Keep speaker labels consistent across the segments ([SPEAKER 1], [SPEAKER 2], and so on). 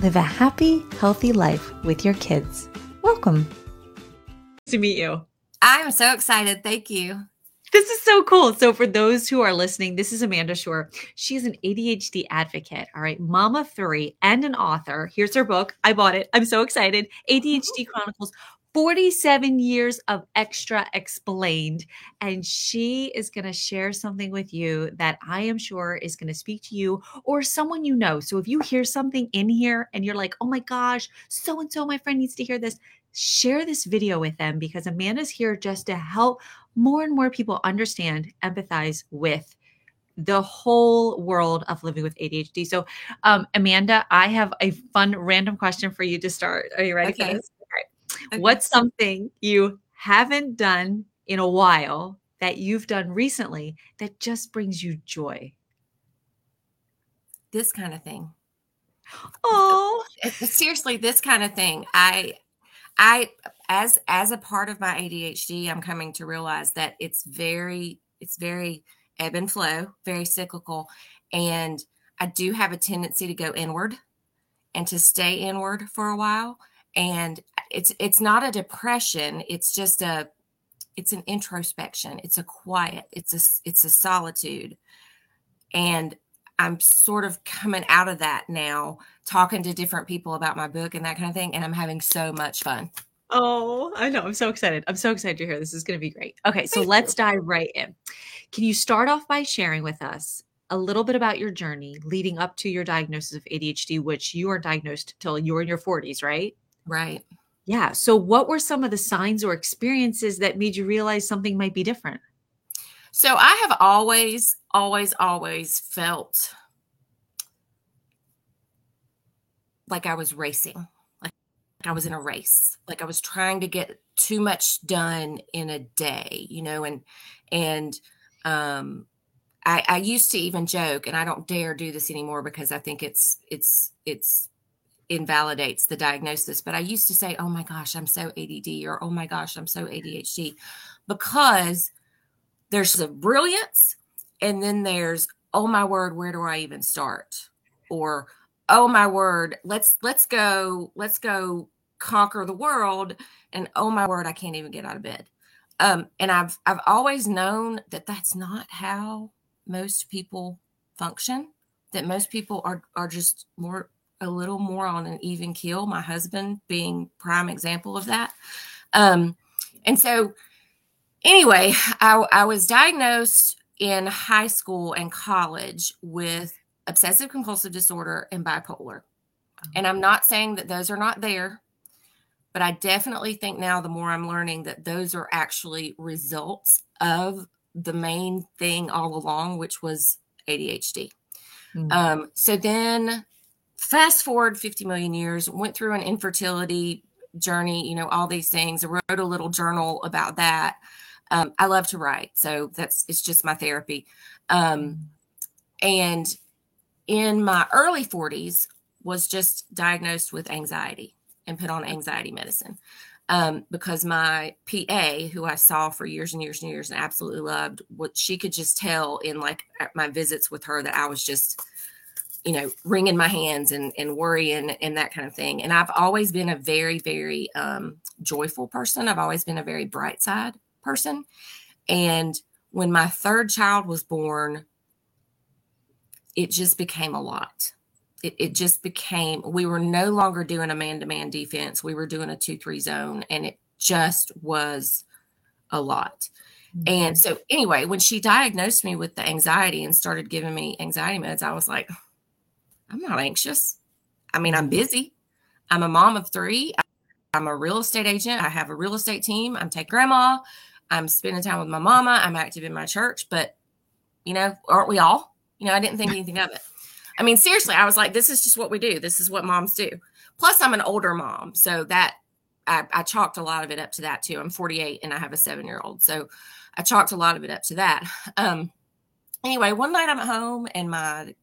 [SPEAKER 1] live a happy, healthy life with your kids. Welcome.
[SPEAKER 2] To meet you.
[SPEAKER 3] I'm so excited. Thank you.
[SPEAKER 2] This is so cool. So, for those who are listening, this is Amanda Shore. She is an ADHD advocate, all right, mom of three, and an author. Here's her book. I bought it. I'm so excited. ADHD oh. Chronicles 47 years of extra explained. And she is going to share something with you that I am sure is going to speak to you or someone you know. So if you hear something in here and you're like, oh my gosh, so and so, my friend needs to hear this, share this video with them because Amanda's here just to help more and more people understand, empathize with the whole world of living with ADHD. So, um, Amanda, I have a fun random question for you to start. Are you ready okay. Okay. What's something you haven't done in a while that you've done recently that just brings you joy?
[SPEAKER 3] This kind of thing.
[SPEAKER 2] Oh,
[SPEAKER 3] seriously, this kind of thing. I, I, as as a part of my ADHD, I'm coming to realize that it's very, it's very ebb and flow, very cyclical, and I do have a tendency to go inward and to stay inward for a while. And it's it's not a depression it's just a it's an introspection it's a quiet it's a it's a solitude. And i'm sort of coming out of that now talking to different people about my book and that kind of thing and i'm having so much fun.
[SPEAKER 2] Oh i know i'm so excited i'm so excited to hear this is going to be great. Okay so let's dive right in. Can you start off by sharing with us a little bit about your journey leading up to your diagnosis of adhd which you weren't diagnosed till you were in your 40s right?
[SPEAKER 3] Right
[SPEAKER 2] yeah. So, what were some of the signs or experiences that made you realize something might be different?
[SPEAKER 3] So, I have always, always, always felt like I was racing, like I was in a race, like I was trying to get too much done in a day, you know, and, and, um, I, I used to even joke, and I don't dare do this anymore because I think it's it's it's invalidates the diagnosis. But I used to say, oh my gosh, I'm so ADD, or oh my gosh, I'm so ADHD, because there's a brilliance, and then there's, oh my word, where do I even start? Or, oh my word, let's let's go, let's go conquer the world. And oh my word, I can't even get out of bed. Um, and I've I've always known that that's not how most people function. That most people are are just more a little more on an even keel, my husband being prime example of that. Um, and so anyway, I, I was diagnosed in high school and college with obsessive compulsive disorder and bipolar. And I'm not saying that those are not there, but I definitely think now the more I'm learning that those are actually results of the main thing all along, which was ADHD. Mm-hmm. Um, so then fast forward 50 million years, went through an infertility journey, you know, all these things. I wrote a little journal about that. Um, I love to write, so that's it's just my therapy. Um, and in my early 40s, was just diagnosed with anxiety and put on anxiety medicine um, because my PA, who I saw for years and years and years and absolutely loved, what she could just tell in like my visits with her that I was just you know, wringing my hands and, and worrying and that kind of thing. And I've always been a very, very um, joyful person. I've always been a very bright side person. And when my third child was born, it just became a lot. It, it just became, we were no longer doing a man to man defense. We were doing a 2 3 zone. And it just was a lot. Mm-hmm. And so, anyway, when she diagnosed me with the anxiety and started giving me anxiety meds, I was like, I'm not anxious. I mean, I'm busy. I'm a mom of three. I'm a real estate agent. I have a real estate team. I'm taking grandma. I'm spending time with my mama. I'm active in my church. But, you know, aren't we all? You know, I didn't think anything of it. I mean, seriously, I was like, this is just what we do. This is what moms do. Plus, I'm an older mom. So that I, I chalked a lot of it up to that too. I'm 48 and I have a seven year old. So I chalked a lot of it up to that. Um, anyway, one night I'm at home and my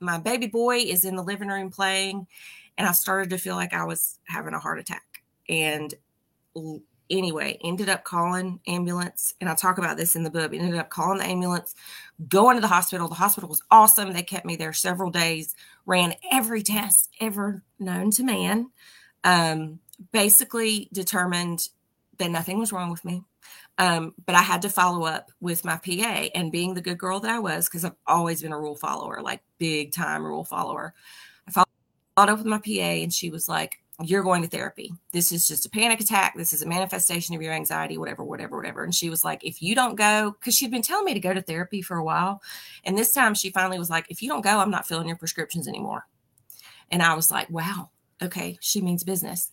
[SPEAKER 3] my baby boy is in the living room playing, and I started to feel like I was having a heart attack. And anyway, ended up calling ambulance, and I talk about this in the book. Ended up calling the ambulance, going to the hospital. The hospital was awesome. They kept me there several days, ran every test ever known to man. Um, basically determined that nothing was wrong with me. Um, but I had to follow up with my PA and being the good girl that I was, because I've always been a rule follower, like big time rule follower. I followed up with my PA and she was like, You're going to therapy. This is just a panic attack. This is a manifestation of your anxiety, whatever, whatever, whatever. And she was like, If you don't go, because she'd been telling me to go to therapy for a while. And this time she finally was like, If you don't go, I'm not filling your prescriptions anymore. And I was like, Wow, okay, she means business.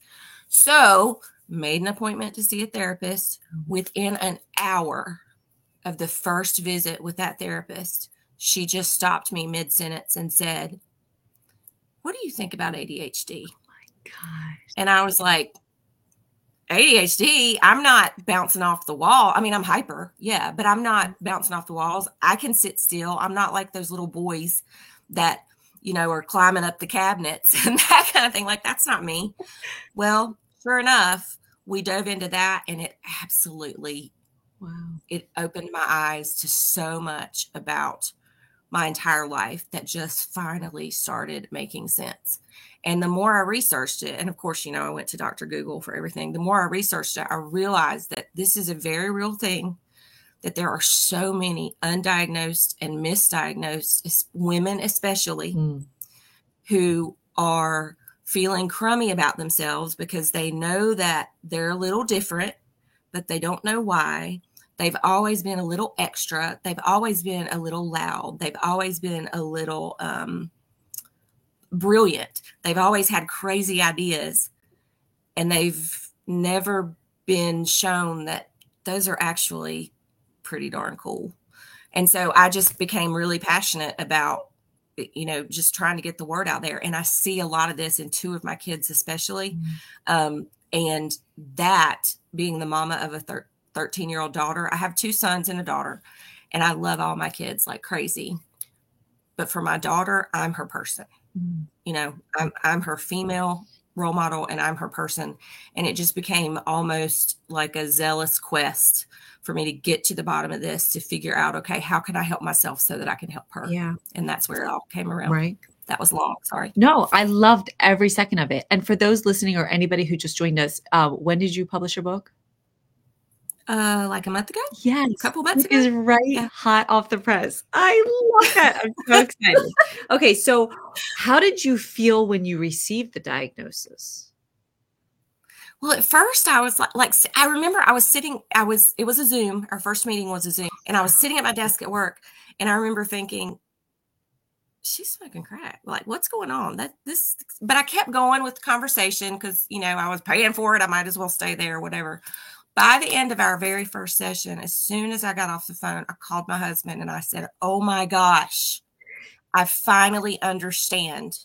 [SPEAKER 3] So made an appointment to see a therapist. Mm-hmm. Within an hour of the first visit with that therapist, she just stopped me mid sentence and said, What do you think about ADHD? Oh my gosh. And I was like, ADHD, I'm not bouncing off the wall. I mean, I'm hyper, yeah, but I'm not bouncing off the walls. I can sit still. I'm not like those little boys that, you know, are climbing up the cabinets and that kind of thing. Like, that's not me. Well, sure enough, we dove into that and it absolutely wow it opened my eyes to so much about my entire life that just finally started making sense and the more i researched it and of course you know i went to dr google for everything the more i researched it i realized that this is a very real thing that there are so many undiagnosed and misdiagnosed women especially mm. who are feeling crummy about themselves because they know that they're a little different, but they don't know why. They've always been a little extra. They've always been a little loud. They've always been a little um, brilliant. They've always had crazy ideas, and they've never been shown that those are actually pretty darn cool. And so I just became really passionate about you know just trying to get the word out there and i see a lot of this in two of my kids especially mm-hmm. um, and that being the mama of a thir- 13 year old daughter i have two sons and a daughter and i love all my kids like crazy but for my daughter i'm her person mm-hmm. you know I'm, I'm her female role model and i'm her person. And it just became almost like a zealous quest for me to get to the bottom of this to figure out okay how can i help myself so that i can help her?
[SPEAKER 2] Yeah.
[SPEAKER 3] And that's where it all came around.
[SPEAKER 2] Right.
[SPEAKER 3] That was long sorry.
[SPEAKER 2] No i loved every second of it. And for those listening or anybody who just joined us uh, when did you publish your book
[SPEAKER 3] uh, like a month ago.
[SPEAKER 2] Yes,
[SPEAKER 3] a couple months
[SPEAKER 2] ago. Is right yeah. hot off the press. I love that. I'm so excited. okay, so how did you feel when you received the diagnosis?
[SPEAKER 3] Well, at first I was like, like I remember I was sitting, I was, it was a Zoom. Our first meeting was a Zoom, and I was sitting at my desk at work, and I remember thinking, she's smoking crack. Like, what's going on? That this, but I kept going with the conversation because you know I was paying for it. I might as well stay there, whatever. By the end of our very first session, as soon as I got off the phone, I called my husband and I said, "Oh my gosh, I finally understand.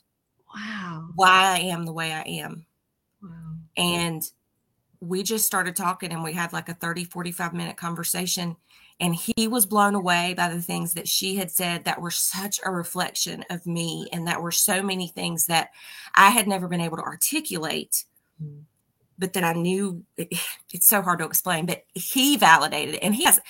[SPEAKER 2] Wow,
[SPEAKER 3] why I am the way I am." Wow. and we just started talking and we had like a 30 45 minute conversation and he was blown away by the things that she had said that were such a reflection of me and that were so many things that i had never been able to articulate mm. But then i knew it, it's so hard to explain but he validated it and he has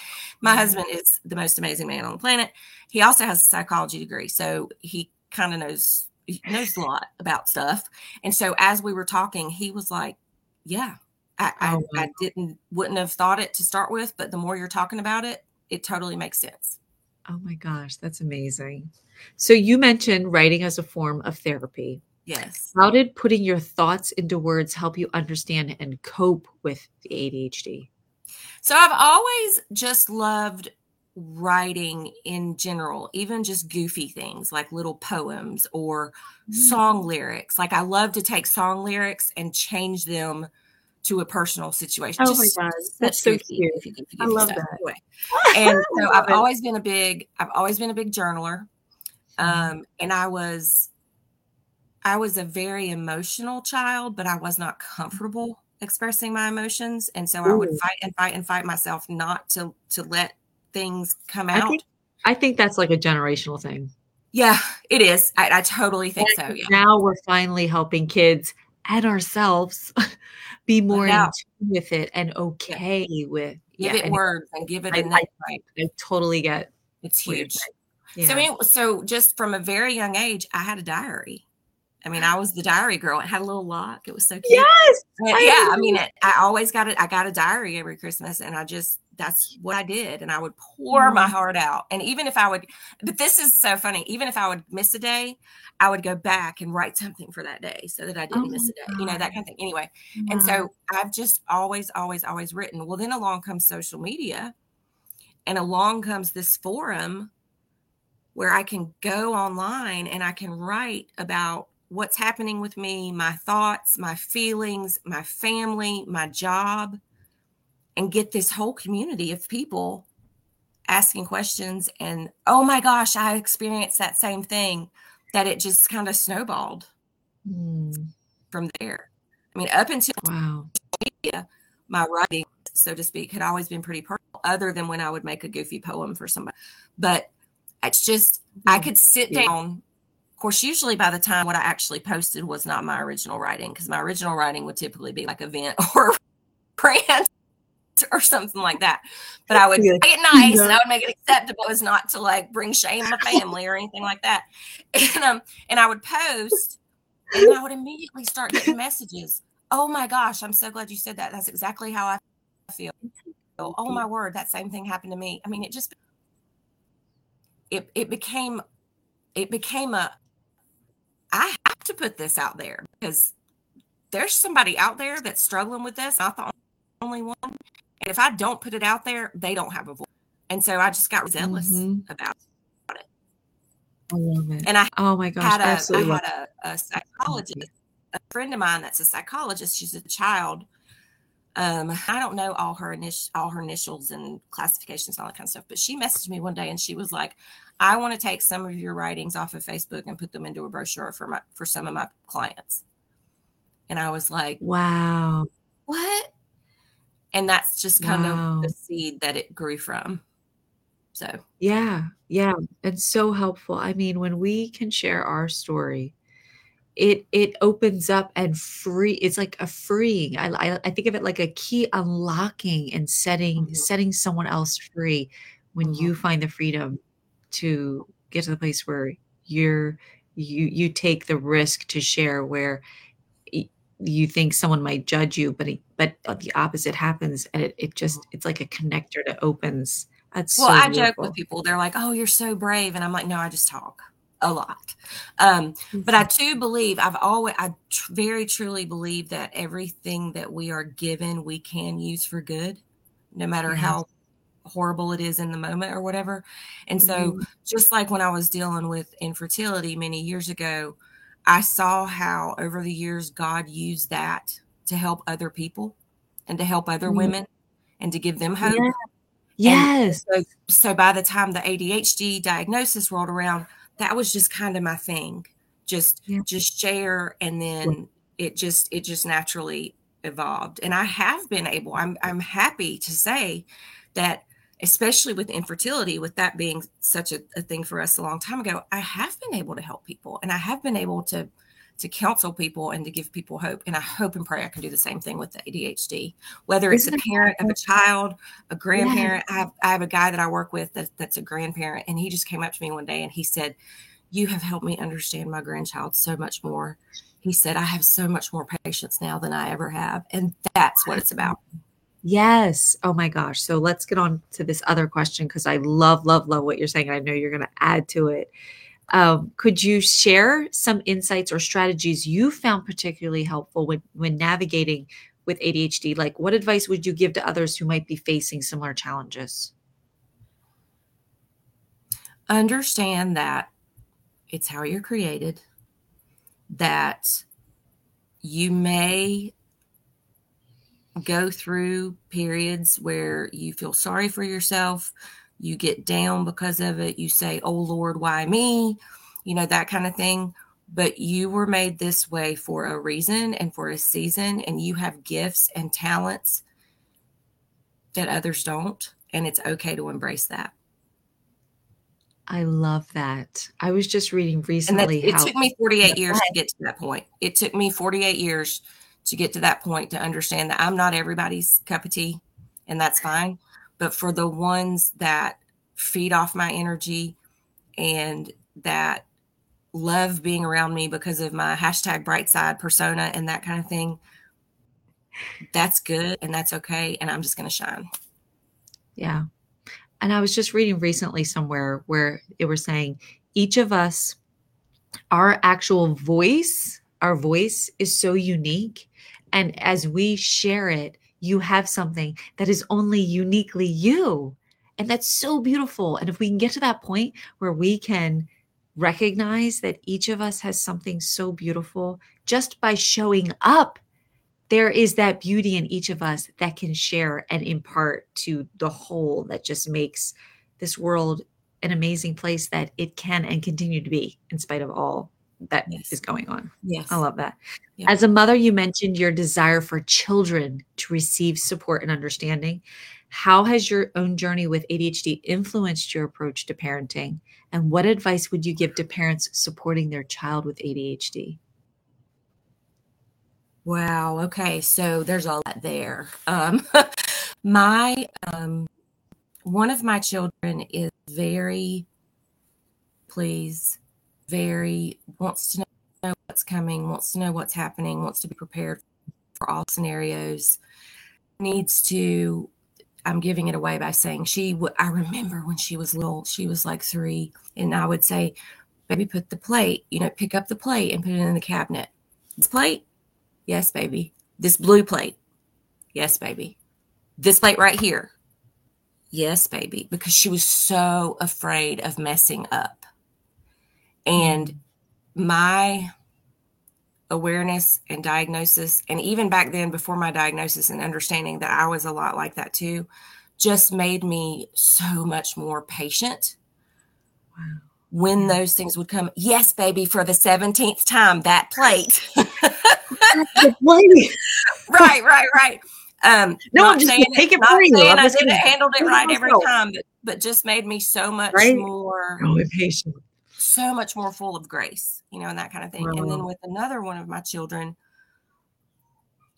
[SPEAKER 3] my mm. husband is the most amazing man on the planet he also has a psychology degree so he kind of knows he knows a lot about stuff. And so as we were talking, he was like, Yeah, I, oh, I, I didn't wouldn't have thought it to start with, but the more you're talking about it, it totally makes sense.
[SPEAKER 2] Oh my gosh, that's amazing. So you mentioned writing as a form of therapy.
[SPEAKER 3] Yes.
[SPEAKER 2] How did putting your thoughts into words help you understand and cope with the ADHD?
[SPEAKER 3] So I've always just loved writing in general, even just goofy things like little poems or mm. song lyrics. Like I love to take song lyrics and change them to a personal situation.
[SPEAKER 2] Oh just, my god, that's so goofy, cute! Goofy, goofy, I love stuff. that.
[SPEAKER 3] Anyway. And so I've it. always been a big, I've always been a big journaler. Mm-hmm. Um, and I was I was a very emotional child, but I was not comfortable expressing my emotions. And so Ooh. I would fight and fight and fight myself not to to let things come out.
[SPEAKER 2] I think, I think that's like a generational thing.
[SPEAKER 3] Yeah, it is. I, I totally think and so. Yeah.
[SPEAKER 2] Now we're finally helping kids and ourselves be more in tune with it and okay yeah. with
[SPEAKER 3] give
[SPEAKER 2] yeah,
[SPEAKER 3] it words and give it
[SPEAKER 2] I, a name. I, I, totally get
[SPEAKER 3] it's huge. Yeah. So, anyway, so just from a very young age, I had a diary. I mean, I was the diary girl. It had a little lock. It was so cute.
[SPEAKER 2] Yes.
[SPEAKER 3] I yeah. I mean, it, I always got it. I got a diary every Christmas and I just, that's what I did. And I would pour mm. my heart out. And even if I would, but this is so funny. Even if I would miss a day, I would go back and write something for that day so that I didn't oh miss a day, you know, that kind of thing. Anyway. And so I've just always, always, always written. Well, then along comes social media and along comes this forum where I can go online and I can write about what's happening with me, my thoughts, my feelings, my family, my job, and get this whole community of people asking questions. And oh my gosh, I experienced that same thing that it just kind of snowballed mm. from there. I mean, up until wow. media, my writing, so to speak, had always been pretty personal, other than when I would make a goofy poem for somebody. But it's just, I could sit yeah. down course, usually by the time what I actually posted was not my original writing, because my original writing would typically be like event or rant or something like that. But I would make it nice yeah. and I would make it acceptable as not to like bring shame my family or anything like that. And um and I would post and I would immediately start getting messages. Oh my gosh, I'm so glad you said that. That's exactly how I feel. Oh my word, that same thing happened to me. I mean, it just it it became it became a I have to put this out there because there's somebody out there that's struggling with this, not the only one. And if I don't put it out there, they don't have a voice. And so I just got zealous mm-hmm. about it.
[SPEAKER 2] I love it.
[SPEAKER 3] And I
[SPEAKER 2] oh my gosh,
[SPEAKER 3] had a,
[SPEAKER 2] absolutely
[SPEAKER 3] I had a, a psychologist, a friend of mine that's a psychologist. She's a child. Um, I don't know all her initial all her initials and classifications and all that kind of stuff, but she messaged me one day and she was like, I want to take some of your writings off of Facebook and put them into a brochure for my for some of my clients. And I was like,
[SPEAKER 2] Wow.
[SPEAKER 3] What? And that's just kind wow. of the seed that it grew from. So
[SPEAKER 2] yeah, yeah. It's so helpful. I mean, when we can share our story, it it opens up and free it's like a freeing I, I, I think of it like a key unlocking and setting mm-hmm. setting someone else free when mm-hmm. you find the freedom to get to the place where you're you you take the risk to share where you think someone might judge you but it, but the opposite happens and it, it just it's like a connector that opens. That's
[SPEAKER 3] well
[SPEAKER 2] so
[SPEAKER 3] i joke with people they're like oh you're so brave and i'm like no i just talk a lot. Um, but i mm-hmm. do believe i've always i tr- very truly believe that everything that we are given we can use for good no matter how horrible it is in the moment or whatever. And so, mm-hmm. just like when I was dealing with infertility many years ago, I saw how over the years God used that to help other people and to help other mm-hmm. women and to give them hope. Yeah.
[SPEAKER 2] Yes.
[SPEAKER 3] So, so, by the time the ADHD diagnosis rolled around, that was just kind of my thing. Just yeah. just share and then it just it just naturally evolved. And I have been able, I'm I'm happy to say that especially with infertility, with that being such a, a, thing for us a long time ago, I have been able to help people and I have been able to to counsel people and to give people hope. And I hope and pray I can do the same thing with the ADHD, whether it's a parent of a child, a grandparent. Yeah. I, have, I have a guy that I work with that, that's a grandparent, and he just came up to me one day and he said, You have helped me understand my grandchild so much more. He said, I have so much more patience now than I ever have. And that's what it's about.
[SPEAKER 2] Yes. Oh my gosh. So let's get on to this other question because I love, love, love what you're saying. I know you're going to add to it. Um, could you share some insights or strategies you found particularly helpful when, when navigating with ADHD? Like, what advice would you give to others who might be facing similar challenges?
[SPEAKER 3] Understand that it's how you're created, that you may go through periods where you feel sorry for yourself, you get down because of it, you say, Oh Lord, why me? you know, that kind of thing. But you were made this way for a reason and for a season, and you have gifts and talents that others don't. And it's okay to embrace that.
[SPEAKER 2] I love that. I was just reading recently.
[SPEAKER 3] it how, took me 48 years to get to that point. It took me 48 years to get to that point to understand that I'm not everybody's cup of tea, and that's fine. But for the ones that feed off my energy and that love being around me because of my hashtag bright side persona and that kind of thing, that's good and that's okay. And I'm just going to shine.
[SPEAKER 2] Yeah. And I was just reading recently somewhere where it was saying each of us, our actual voice, our voice is so unique. And as we share it, you have something that is only uniquely you. And that's so beautiful. And if we can get to that point where we can recognize that each of us has something so beautiful just by showing up there is that beauty in each of us that can share and impart to the whole that just makes this world an amazing place that it can and continue to be in spite of all that yes. is going on.
[SPEAKER 3] Yes.
[SPEAKER 2] I love that. Yeah. As a mother, you mentioned your desire for children to receive support and understanding. How has your own journey with ADHD influenced your approach to parenting? And what advice would you give to parents supporting their child with ADHD?
[SPEAKER 3] Wow. Okay. So there's a lot there. Um, my um, one of my children is very please, very wants to know what's coming, wants to know what's happening, wants to be prepared for all scenarios. Needs to. I'm giving it away by saying she. I remember when she was little, she was like three, and I would say, "Baby, put the plate. You know, pick up the plate and put it in the cabinet. This plate Yes, baby. This blue plate. Yes, baby. This plate right here. Yes, baby. Because she was so afraid of messing up. And my awareness and diagnosis, and even back then, before my diagnosis and understanding that I was a lot like that too, just made me so much more patient. Wow. When those things would come, yes, baby, for the 17th time, that plate. right, right, right. Um,
[SPEAKER 2] no, I'm just saying take it, it for you.
[SPEAKER 3] I'm I didn't handle it right every time, but, but just made me so much right? more
[SPEAKER 2] oh, patient,
[SPEAKER 3] so much more full of grace, you know, and that kind of thing. And then with another one of my children,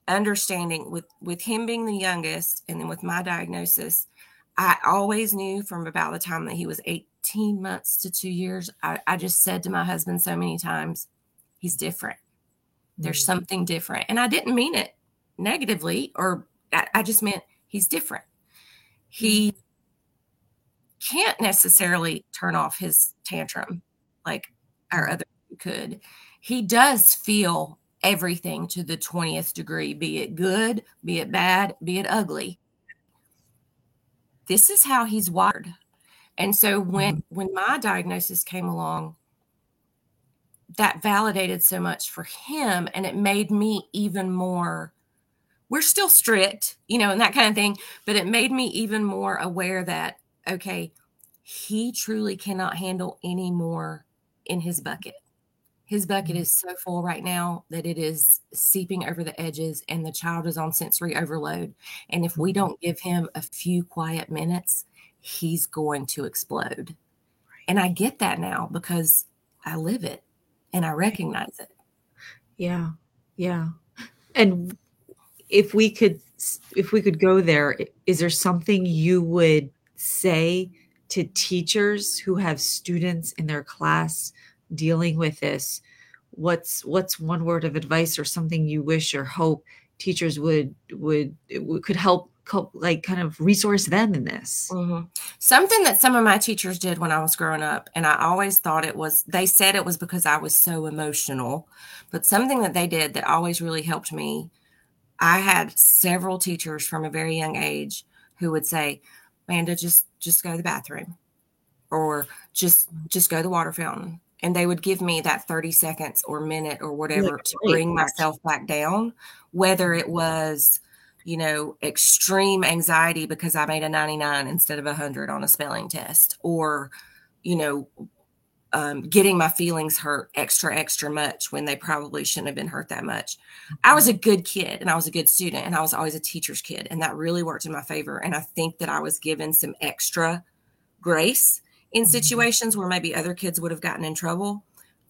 [SPEAKER 3] understanding with with him being the youngest, and then with my diagnosis, I always knew from about the time that he was 18 months to two years. I, I just said to my husband so many times, he's different there's mm-hmm. something different. And I didn't mean it negatively, or I, I just meant he's different. He mm-hmm. can't necessarily turn off his tantrum like our other could. He does feel everything to the 20th degree, be it good, be it bad, be it ugly. This is how he's wired. And so when mm-hmm. when my diagnosis came along, that validated so much for him and it made me even more we're still strict you know and that kind of thing but it made me even more aware that okay he truly cannot handle any more in his bucket his bucket mm-hmm. is so full right now that it is seeping over the edges and the child is on sensory overload and if we mm-hmm. don't give him a few quiet minutes he's going to explode and i get that now because i live it and I recognize it.
[SPEAKER 2] Yeah. Yeah. And if we could if we could go there, is there something you would say to teachers who have students in their class dealing with this? What's what's one word of advice or something you wish or hope teachers would would, could help like kind of resource them in this
[SPEAKER 3] mm-hmm. something that some of my teachers did when i was growing up and i always thought it was they said it was because i was so emotional but something that they did that always really helped me i had several teachers from a very young age who would say amanda just just go to the bathroom or just just go to the water fountain. And they would give me that 30 seconds or minute or whatever to bring myself back down whether it was you know, extreme anxiety because I made a 99 instead of a 100 on a spelling test, or, you know, um, getting my feelings hurt extra, extra much when they probably shouldn't have been hurt that much. I was a good kid and I was a good student and I was always a teacher's kid. And that really worked in my favor. And I think that I was given some extra grace in
[SPEAKER 2] Mm-hmm.
[SPEAKER 3] situations where maybe other kids would have gotten in trouble.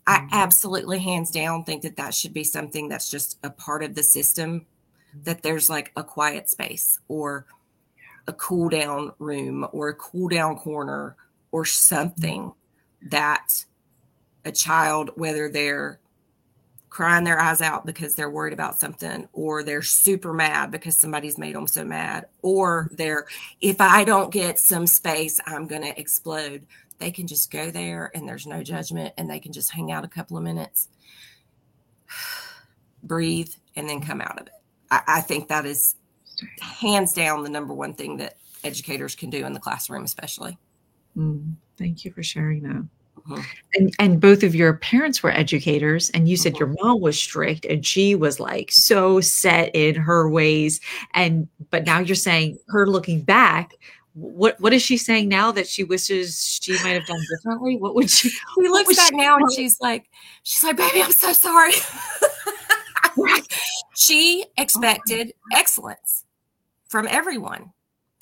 [SPEAKER 3] I
[SPEAKER 2] Mhm.
[SPEAKER 3] absolutely, hands down, think that that should be something that's just a part of the system that there's like a quiet space or a cool down room or a cool down corner or something that a child, whether they're crying their eyes out because they're worried about something or they're super mad because somebody's made them so mad or they're if i don't get some space i'm going to explode they can just go there and there's no judgment and they can just hang out a couple of minutes breathe and then come out of it i, I think that is hands down the number one thing that educators can do in the classroom especially
[SPEAKER 2] Mm, thank you for sharing that.
[SPEAKER 3] Mhm.
[SPEAKER 2] And and both of your parents were educators, and you said
[SPEAKER 3] Mhm.
[SPEAKER 2] your mom was strict, and she was like so set in her ways. And but now you're saying her looking back, what what is she saying now that she wishes she might have done differently? What would she?
[SPEAKER 3] She
[SPEAKER 2] what
[SPEAKER 3] looks
[SPEAKER 2] was
[SPEAKER 3] back
[SPEAKER 2] she
[SPEAKER 3] now and she's like, she's like, baby, I'm so sorry. she expected excellence from everyone,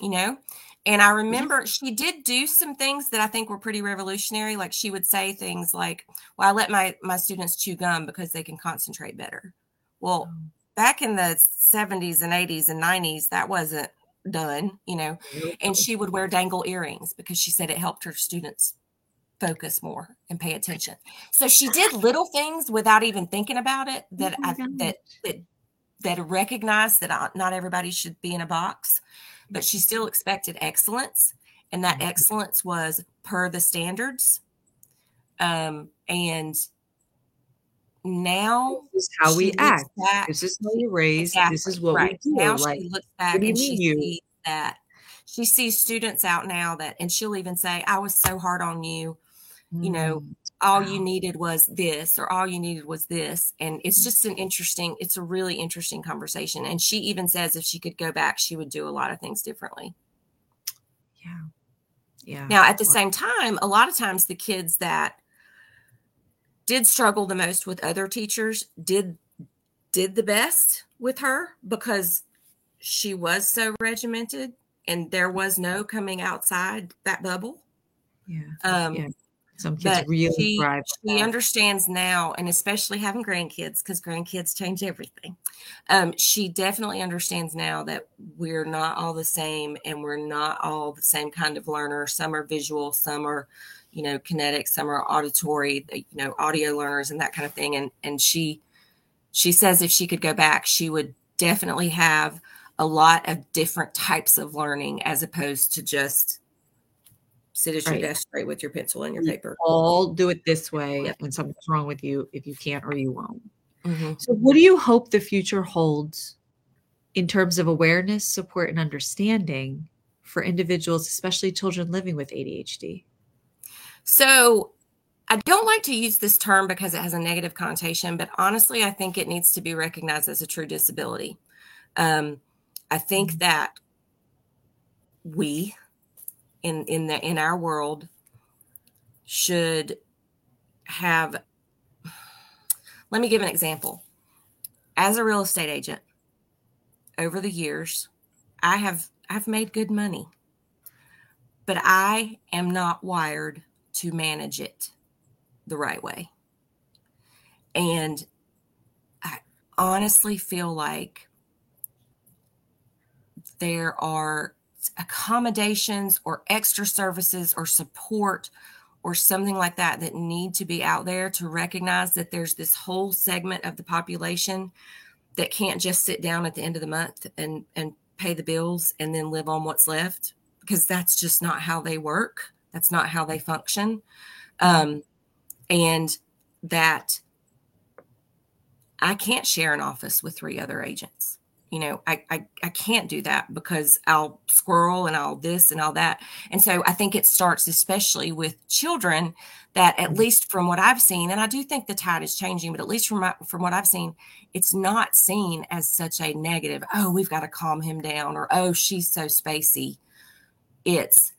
[SPEAKER 3] you know? And I remember she did do some things that I think were pretty revolutionary. Like she would say things like, Well, I let my, my students chew gum because they can concentrate better. Well, oh. back in the 70s and 80s and 90s, that wasn't done, you know. And she would wear dangle earrings because she said it helped her students focus more and pay attention. So she did little things without even thinking about it oh that
[SPEAKER 2] my
[SPEAKER 3] I that that that recognized that not everybody should be in a box, but she still expected excellence, and that
[SPEAKER 2] Mhm.
[SPEAKER 3] excellence was per the standards. Um, and now
[SPEAKER 2] This is how we act.
[SPEAKER 3] back-
[SPEAKER 2] This is how you raise. This is what
[SPEAKER 3] right.
[SPEAKER 2] we do.
[SPEAKER 3] Now
[SPEAKER 2] like
[SPEAKER 3] she looks back and she
[SPEAKER 2] you-
[SPEAKER 3] sees that she sees students out now that, and she'll even say, "I was so hard on you. you know,
[SPEAKER 2] mm,
[SPEAKER 3] All you needed was this, or all you needed was this." And it's just an interesting. It's a really interesting conversation. And she even says if she could go back, she would do a lot of things differently.
[SPEAKER 2] yeah, yeah.
[SPEAKER 3] Now, at the same time, a lot of times the kids that did struggle the most with other teachers did did the best with her because she was so regimented and there was no coming outside that bubble.
[SPEAKER 2] yeah,
[SPEAKER 3] Um,
[SPEAKER 2] yeah. Some kids
[SPEAKER 3] but
[SPEAKER 2] really
[SPEAKER 3] she,
[SPEAKER 2] thrive.
[SPEAKER 3] she
[SPEAKER 2] that.
[SPEAKER 3] understands now, and especially having grandkids, because grandkids change everything. Um, she definitely understands now that we're not all the same, and we're not all the same kind of learner. Some are visual, some are, you know, kinetic, some are auditory, you know, audio learners, and that kind of thing. And and she she says if she could go back, she would definitely have a lot of different types of learning as opposed to just sit at your
[SPEAKER 2] Right.
[SPEAKER 3] desk straight with your pencil and your
[SPEAKER 2] Yeah.
[SPEAKER 3] paper.
[SPEAKER 2] all do it this way
[SPEAKER 3] Yep.
[SPEAKER 2] when something's wrong with you if you can't or you won't
[SPEAKER 3] Mhm.
[SPEAKER 2] so what do you hope the future holds in terms of awareness support and understanding for individuals especially children living with adhd
[SPEAKER 3] So I don't like to use this term because it has a negative connotation, but honestly, I think it needs to be recognized as a true disability. Um, I think
[SPEAKER 2] Mhm.
[SPEAKER 3] that we in in the in our world should have let me give an example. As a real estate agent, over the years, I have I've made good money. But I am not wired to manage it the right way. And I honestly feel like there are accommodations or extra services or support or something like that that need to be out there to recognize that there's this whole segment of the population that can't just sit down at the end of the month and and pay the bills and then live on what's left because that's just not how they work. That's not how they function. Um, and that i can't share an office with three other agents you know I, I i can't do that because i'll squirrel and i'll this and all that. And so i think it starts especially with children that at mm-hmm. least from what i've seen and i do think the tide is changing but at least from my, from what i've seen it's not seen as such a negative oh we've got to calm him down or oh she's so spacey. It's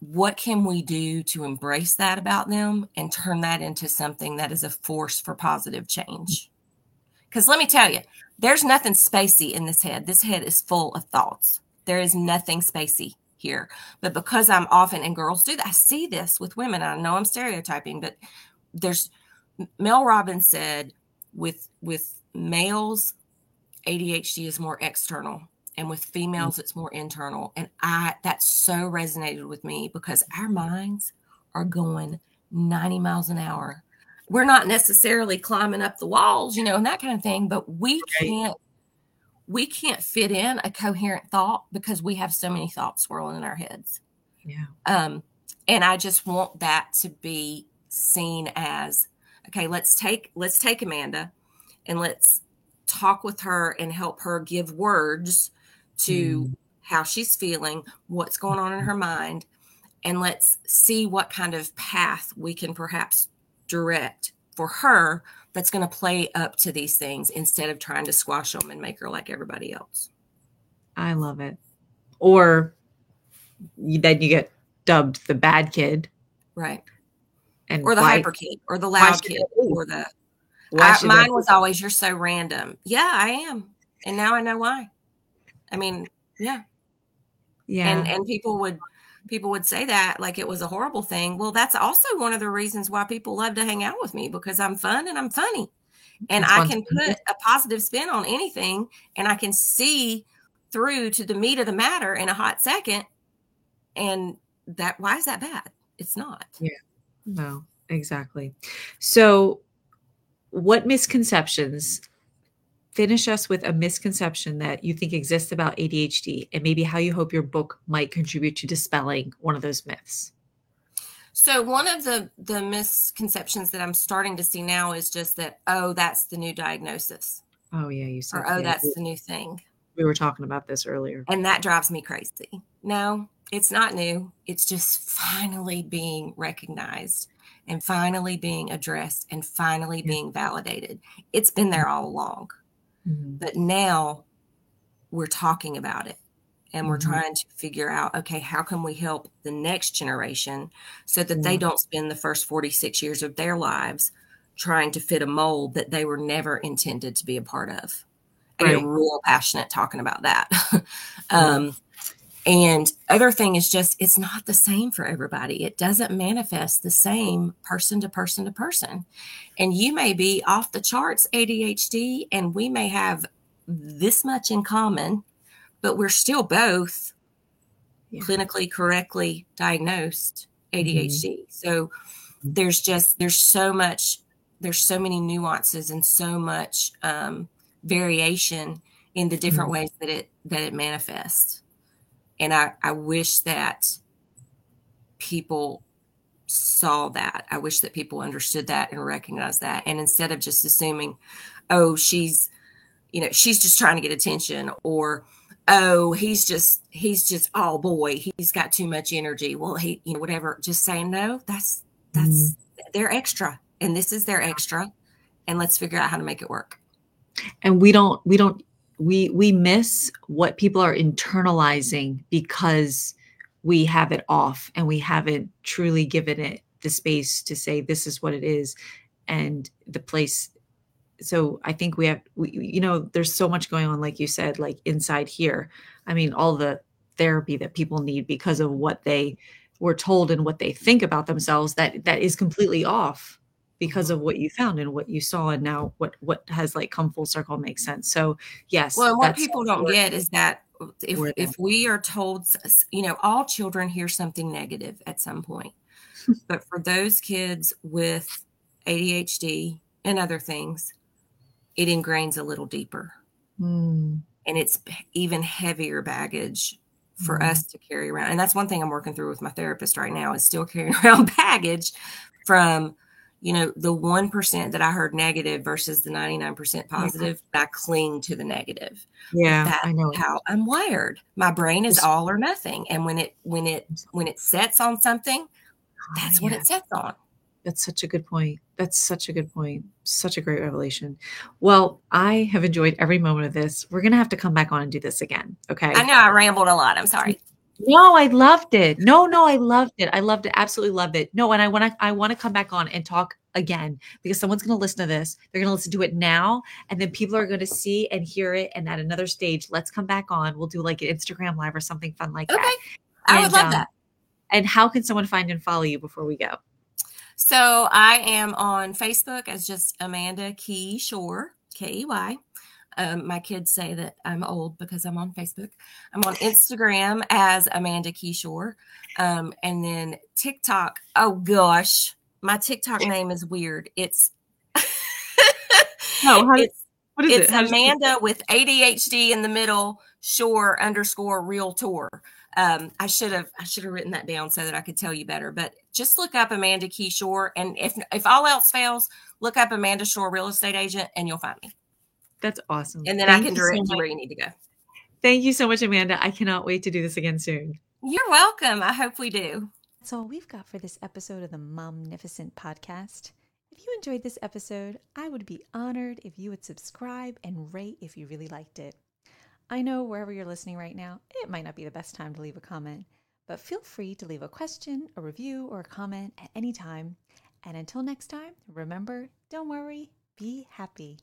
[SPEAKER 3] what can we do to embrace that about them and turn that into something that is a force for positive change? Because let me tell you, there's nothing spacey in this head. This head is full of thoughts. There is nothing spacey here. But because I'm often, and girls do that, I see this with women. I know I'm stereotyping, but there's Mel Robbins said with with males, ADHD is more external and with females it's more internal and i that so resonated with me because our minds are going 90 miles an hour we're not necessarily climbing up the walls you know and that kind of thing but we can't we can't fit in a coherent thought because we have so many thoughts swirling in our heads.
[SPEAKER 2] Yeah.
[SPEAKER 3] Um and i just want that to be seen as okay let's take let's take amanda and let's talk with her and help her give words to mm. how she's feeling, what's going on in her mind, and let's see what kind of path we can perhaps direct for her that's going to play up to these things instead of trying to squash them and make her like everybody else.
[SPEAKER 2] I love it. Or then you get dubbed the bad kid.
[SPEAKER 3] Right. And or the why, hyper kid or the loud kid or the I, mine was always you're so random. Yeah, I am. And now I know why. I mean, yeah. Yeah. And and people would people would say that like it was a horrible thing. Well, that's also one of the reasons why people love to hang out with me because I'm fun and I'm funny. And I can put a positive spin on anything and I can see through to the meat of the matter in a hot second. And that why is that bad? It's not.
[SPEAKER 2] Yeah. No, exactly. So what misconceptions finish us with a misconception that you think exists about ADHD and maybe how you hope your book might contribute to dispelling one of those myths.
[SPEAKER 3] So one of the the misconceptions that I'm starting to see now is just that oh that's the new diagnosis.
[SPEAKER 2] Oh yeah, you said
[SPEAKER 3] or oh that's the new thing.
[SPEAKER 2] We were talking about this earlier.
[SPEAKER 3] And that drives me crazy. No, it's not new. It's just finally being recognized and finally being addressed and finally yeah. being validated. It's been there all along. Mm-hmm. But now we're talking about it and we're mm-hmm. trying to figure out okay, how can we help the next generation so that they don't spend the first 46 years of their lives trying to fit a mold that they were never intended to be a part of. I get real passionate talking about that. um, and other thing is just it's not the same for everybody. It doesn't manifest the same person to person to person. And you may be off the charts ADHD and we may have this much in common, but we're still both yeah. clinically correctly diagnosed ADHD. Mm-hmm. So there's just there's so much there's so many nuances and so much um, variation in the different mm-hmm. ways that it that it manifests and I, I wish that people saw that. I wish that people understood that and recognized that. And instead of just assuming, oh, she's, you know, she's just trying to get attention or, oh, he's just, he's just, oh boy, he's got too much energy. Well, he, you know, whatever, just saying, no, that's, that's, mm. they're extra and this is their extra. And let's figure out how to make it work.
[SPEAKER 2] And we don't, we don't we we miss what people are internalizing because we have it off and we haven't truly given it the space to say this is what it is and the place so i think we have we, you know there's so much going on like you said like inside here. I mean all the therapy that people need because of what they were told and what they think about themselves that that is completely off because of what you found and what you saw and now what what has like come full circle makes sense. So yes
[SPEAKER 3] well what people don't get is that if if we are told you know all children hear something negative at some point. But for those kids with adhd and other things it ingrains a little deeper. Mm. and it's even heavier baggage for mm. us to carry around. And that's one thing i'm working through with my therapist right now is still carrying around baggage from you know, the 1% that I heard negative versus the 99% positive, yeah. I cling to the negative.
[SPEAKER 2] Yeah.
[SPEAKER 3] That's
[SPEAKER 2] I know
[SPEAKER 3] how I'm wired. My brain is all or nothing. And when it, when it, when it sets on something, oh, that's oh, yeah. what it sets on.
[SPEAKER 2] That's such a good point. That's such a good point. Such a great revelation. Well, I have enjoyed every moment of this. We're going to have to come back on and do this again. Okay.
[SPEAKER 3] I know I rambled a lot. I'm sorry.
[SPEAKER 2] No, I loved it. No, no, I loved it. I loved it. Absolutely loved it. No, and I want to I want to come back on and talk again because someone's going to listen to this. They're going to listen to it now and then people are going to see and hear it and at another stage, let's come back on. We'll do like an Instagram live or something fun like
[SPEAKER 3] Okay.
[SPEAKER 2] that.
[SPEAKER 3] I would love
[SPEAKER 2] um,
[SPEAKER 3] that.
[SPEAKER 2] And how can someone find and follow you before we go?
[SPEAKER 3] So I am on Facebook as just Amanda Key Shore, K E Y. Um, my kids say that I'm old because I'm on Facebook. I'm on Instagram as Amanda Keyshore. Um, and then TikTok. Oh gosh, my TikTok name is weird. It's
[SPEAKER 2] No, how-
[SPEAKER 3] it's
[SPEAKER 2] What
[SPEAKER 3] it's Amanda with ADHD in the middle, Shore underscore realtor. Um, I should have I should have written that down so that I could tell you better. But just look up Amanda Key Shore, and if if all else fails, look up Amanda Shore real estate agent, and you'll find me.
[SPEAKER 2] That's awesome.
[SPEAKER 3] And then
[SPEAKER 2] Thank
[SPEAKER 3] I can
[SPEAKER 2] you so
[SPEAKER 3] direct you where you need to go.
[SPEAKER 2] Thank you so much, Amanda. I cannot wait to do this again soon.
[SPEAKER 3] You're welcome. I hope we do.
[SPEAKER 1] That's all we've got for this episode of the Momnificent podcast. If you enjoyed this episode, I would be honored if you would subscribe and rate if you really liked it. I know wherever you're listening right now, it might not be the best time to leave a comment, but feel free to leave a question, a review, or a comment at any time. And until next time, remember don't worry, be happy.